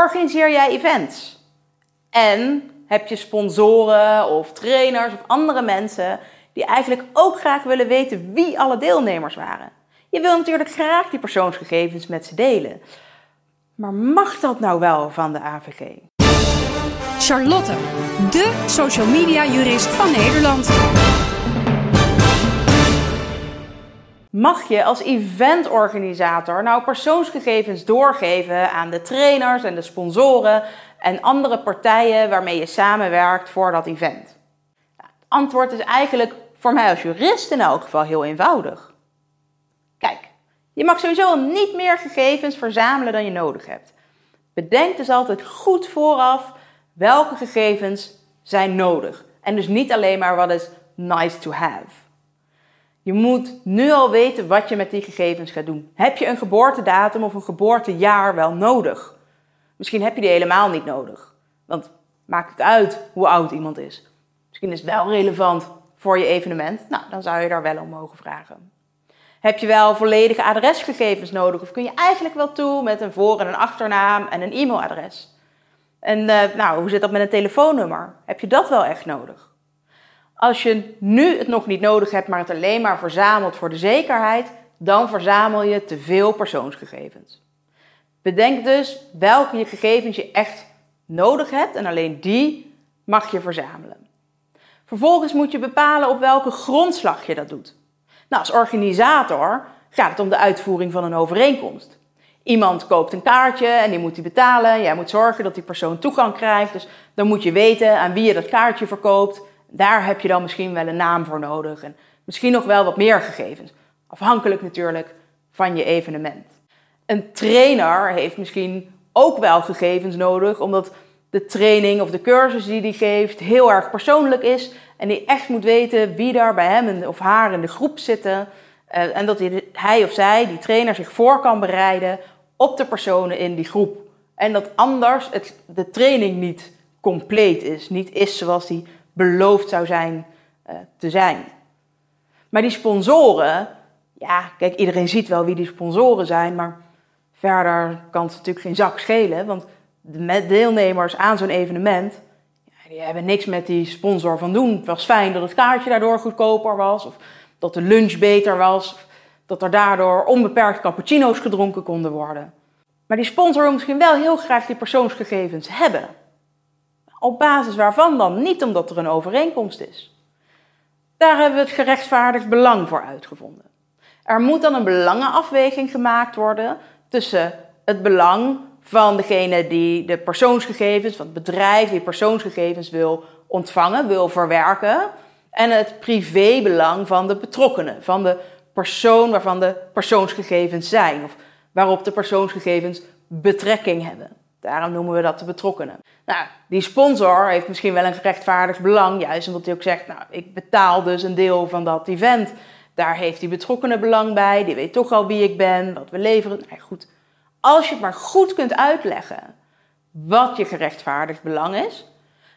Organiseer jij events? En heb je sponsoren of trainers of andere mensen die eigenlijk ook graag willen weten wie alle deelnemers waren? Je wil natuurlijk graag die persoonsgegevens met ze delen. Maar mag dat nou wel van de AVG? Charlotte, de social media jurist van Nederland. Mag je als eventorganisator nou persoonsgegevens doorgeven aan de trainers en de sponsoren en andere partijen waarmee je samenwerkt voor dat event? het antwoord is eigenlijk voor mij als jurist in elk geval heel eenvoudig. Kijk, je mag sowieso niet meer gegevens verzamelen dan je nodig hebt. Bedenk dus altijd goed vooraf welke gegevens zijn nodig. En dus niet alleen maar wat is nice to have. Je moet nu al weten wat je met die gegevens gaat doen. Heb je een geboortedatum of een geboortejaar wel nodig? Misschien heb je die helemaal niet nodig. Want maakt het uit hoe oud iemand is. Misschien is het wel relevant voor je evenement. Nou, dan zou je daar wel om mogen vragen. Heb je wel volledige adresgegevens nodig? Of kun je eigenlijk wel toe met een voor- en een achternaam en een e-mailadres? En uh, nou, hoe zit dat met een telefoonnummer? Heb je dat wel echt nodig? Als je nu het nog niet nodig hebt, maar het alleen maar verzamelt voor de zekerheid, dan verzamel je te veel persoonsgegevens. Bedenk dus welke gegevens je echt nodig hebt en alleen die mag je verzamelen. Vervolgens moet je bepalen op welke grondslag je dat doet. Nou, als organisator gaat het om de uitvoering van een overeenkomst. Iemand koopt een kaartje en die moet die betalen. Jij moet zorgen dat die persoon toegang krijgt. Dus dan moet je weten aan wie je dat kaartje verkoopt. Daar heb je dan misschien wel een naam voor nodig en misschien nog wel wat meer gegevens. Afhankelijk natuurlijk van je evenement. Een trainer heeft misschien ook wel gegevens nodig, omdat de training of de cursus die hij geeft heel erg persoonlijk is en die echt moet weten wie daar bij hem of haar in de groep zitten. Eh, en dat hij of zij, die trainer, zich voor kan bereiden op de personen in die groep. En dat anders het, de training niet compleet is, niet is zoals die beloofd zou zijn uh, te zijn. Maar die sponsoren, ja, kijk, iedereen ziet wel wie die sponsoren zijn, maar verder kan het natuurlijk geen zak schelen, want de deelnemers aan zo'n evenement, ja, die hebben niks met die sponsor van doen. Het was fijn dat het kaartje daardoor goedkoper was, of dat de lunch beter was, of dat er daardoor onbeperkt cappuccino's gedronken konden worden. Maar die sponsor wil misschien wel heel graag die persoonsgegevens hebben. Op basis waarvan dan? Niet omdat er een overeenkomst is. Daar hebben we het gerechtvaardigd belang voor uitgevonden. Er moet dan een belangenafweging gemaakt worden tussen het belang van degene die de persoonsgegevens, van het bedrijf die persoonsgegevens wil ontvangen, wil verwerken, en het privébelang van de betrokkenen, van de persoon waarvan de persoonsgegevens zijn, of waarop de persoonsgegevens betrekking hebben. Daarom noemen we dat de betrokkenen. Nou, die sponsor heeft misschien wel een gerechtvaardigd belang, juist omdat hij ook zegt, nou, ik betaal dus een deel van dat event. Daar heeft die betrokkenen belang bij, die weet toch al wie ik ben, wat we leveren. Nou, goed. Als je het maar goed kunt uitleggen wat je gerechtvaardigd belang is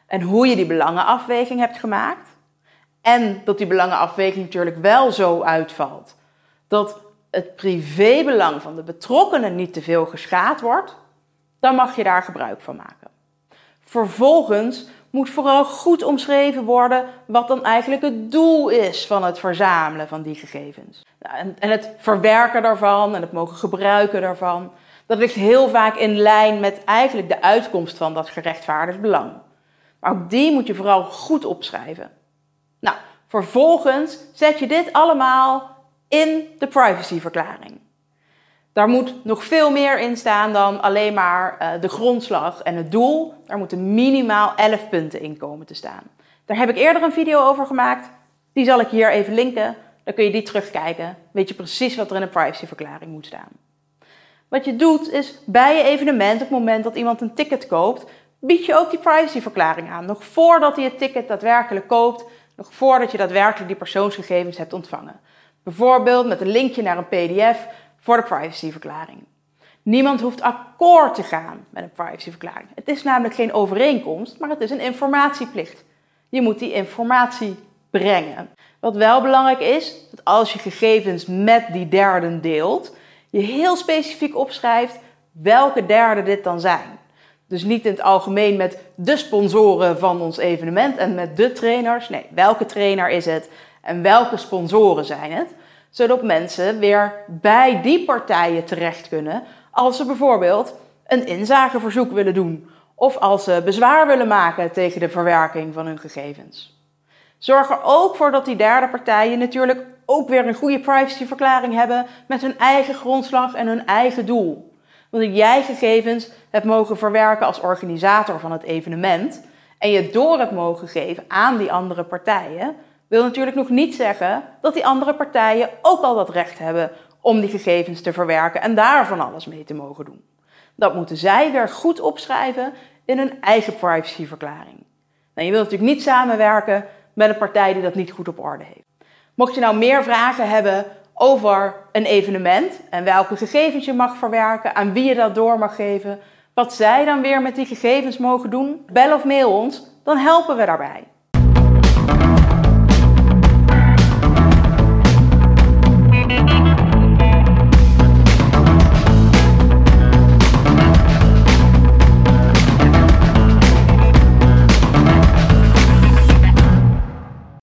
en hoe je die belangenafweging hebt gemaakt, en dat die belangenafweging natuurlijk wel zo uitvalt dat het privébelang van de betrokkenen niet te veel geschaad wordt, dan mag je daar gebruik van maken. Vervolgens moet vooral goed omschreven worden wat dan eigenlijk het doel is van het verzamelen van die gegevens. En, en het verwerken daarvan en het mogen gebruiken daarvan, dat ligt heel vaak in lijn met eigenlijk de uitkomst van dat gerechtvaardigd belang. Maar ook die moet je vooral goed opschrijven. Nou, vervolgens zet je dit allemaal in de privacyverklaring. Daar moet nog veel meer in staan dan alleen maar uh, de grondslag en het doel. Daar moeten minimaal 11 punten in komen te staan. Daar heb ik eerder een video over gemaakt. Die zal ik hier even linken. Dan kun je die terugkijken. Weet je precies wat er in een privacyverklaring moet staan. Wat je doet is bij je evenement, op het moment dat iemand een ticket koopt, bied je ook die privacyverklaring aan. Nog voordat hij het ticket daadwerkelijk koopt, nog voordat je daadwerkelijk die persoonsgegevens hebt ontvangen. Bijvoorbeeld met een linkje naar een PDF voor de privacyverklaring. Niemand hoeft akkoord te gaan met een privacyverklaring. Het is namelijk geen overeenkomst, maar het is een informatieplicht. Je moet die informatie brengen. Wat wel belangrijk is, dat als je gegevens met die derden deelt, je heel specifiek opschrijft welke derden dit dan zijn. Dus niet in het algemeen met de sponsoren van ons evenement en met de trainers. Nee, welke trainer is het en welke sponsoren zijn het? Zodat mensen weer bij die partijen terecht kunnen als ze bijvoorbeeld een inzageverzoek willen doen of als ze bezwaar willen maken tegen de verwerking van hun gegevens. Zorg er ook voor dat die derde partijen natuurlijk ook weer een goede privacyverklaring hebben met hun eigen grondslag en hun eigen doel. Want jij gegevens hebt mogen verwerken als organisator van het evenement en je door hebt mogen geven aan die andere partijen, wil natuurlijk nog niet zeggen dat die andere partijen ook al dat recht hebben om die gegevens te verwerken en daar van alles mee te mogen doen. Dat moeten zij weer goed opschrijven in hun eigen privacyverklaring. Nou, je wilt natuurlijk niet samenwerken met een partij die dat niet goed op orde heeft. Mocht je nou meer vragen hebben over een evenement en welke gegevens je mag verwerken, aan wie je dat door mag geven, wat zij dan weer met die gegevens mogen doen, bel of mail ons, dan helpen we daarbij.